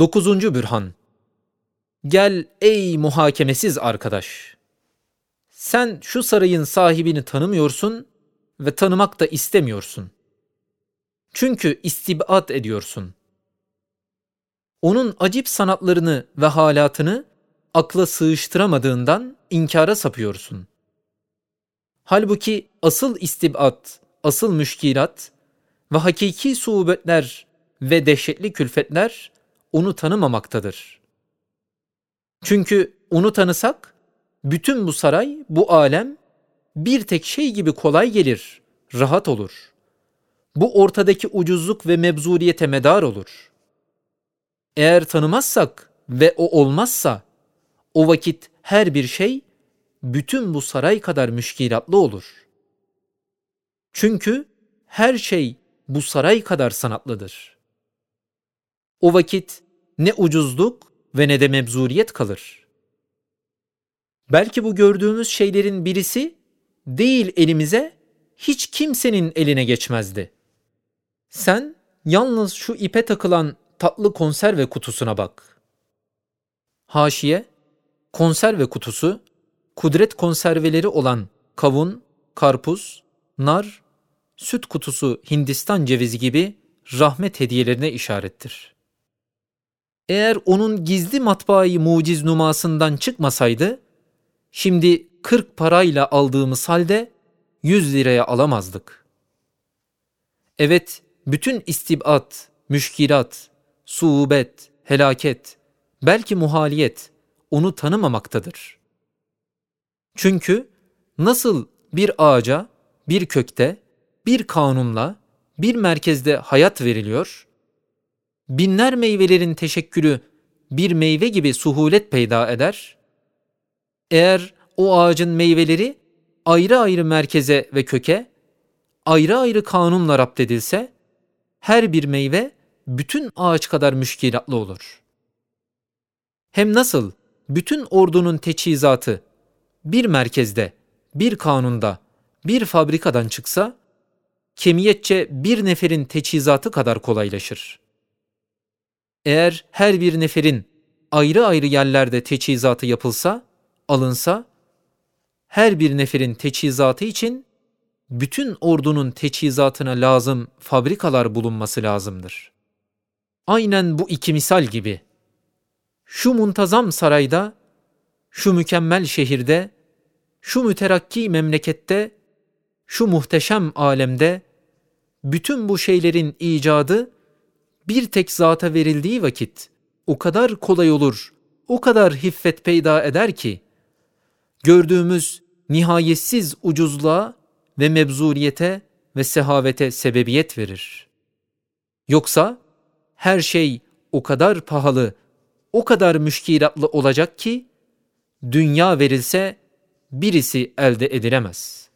Dokuzuncu bürhan. Gel ey muhakemesiz arkadaş. Sen şu sarayın sahibini tanımıyorsun ve tanımak da istemiyorsun. Çünkü istibat ediyorsun. Onun acip sanatlarını ve halatını akla sığıştıramadığından inkara sapıyorsun. Halbuki asıl istibat, asıl müşkilat ve hakiki suubetler ve dehşetli külfetler onu tanımamaktadır. Çünkü onu tanısak, bütün bu saray, bu alem bir tek şey gibi kolay gelir, rahat olur. Bu ortadaki ucuzluk ve mebzuliyete medar olur. Eğer tanımazsak ve o olmazsa, o vakit her bir şey bütün bu saray kadar müşkilatlı olur. Çünkü her şey bu saray kadar sanatlıdır. O vakit ne ucuzluk ve ne de mebzuliyet kalır. Belki bu gördüğümüz şeylerin birisi değil elimize hiç kimsenin eline geçmezdi. Sen yalnız şu ipe takılan tatlı konserve kutusuna bak. Haşiye, konserve kutusu, kudret konserveleri olan kavun, karpuz, nar, süt kutusu Hindistan cevizi gibi rahmet hediyelerine işarettir. Eğer onun gizli matbaayı muciz numasından çıkmasaydı, şimdi 40 parayla aldığımız halde 100 liraya alamazdık. Evet, bütün istibat, müşkilat, suubet, helaket, belki muhaliyet onu tanımamaktadır. Çünkü nasıl bir ağaca, bir kökte, bir kanunla, bir merkezde hayat veriliyor, binler meyvelerin teşekkülü bir meyve gibi suhulet peyda eder, eğer o ağacın meyveleri ayrı ayrı merkeze ve köke, ayrı ayrı kanunla rapt edilse, her bir meyve bütün ağaç kadar müşkilatlı olur. Hem nasıl bütün ordunun teçhizatı bir merkezde, bir kanunda, bir fabrikadan çıksa, kemiyetçe bir neferin teçhizatı kadar kolaylaşır. Eğer her bir neferin ayrı ayrı yerlerde teçhizatı yapılsa, alınsa, her bir neferin teçhizatı için bütün ordunun teçhizatına lazım fabrikalar bulunması lazımdır. Aynen bu iki misal gibi. Şu muntazam sarayda, şu mükemmel şehirde, şu müterakki memlekette, şu muhteşem alemde, bütün bu şeylerin icadı bir tek zata verildiği vakit o kadar kolay olur, o kadar hiffet peyda eder ki, gördüğümüz nihayetsiz ucuzluğa ve mebzuriyete ve sehavete sebebiyet verir. Yoksa her şey o kadar pahalı, o kadar müşkilatlı olacak ki dünya verilse birisi elde edilemez.''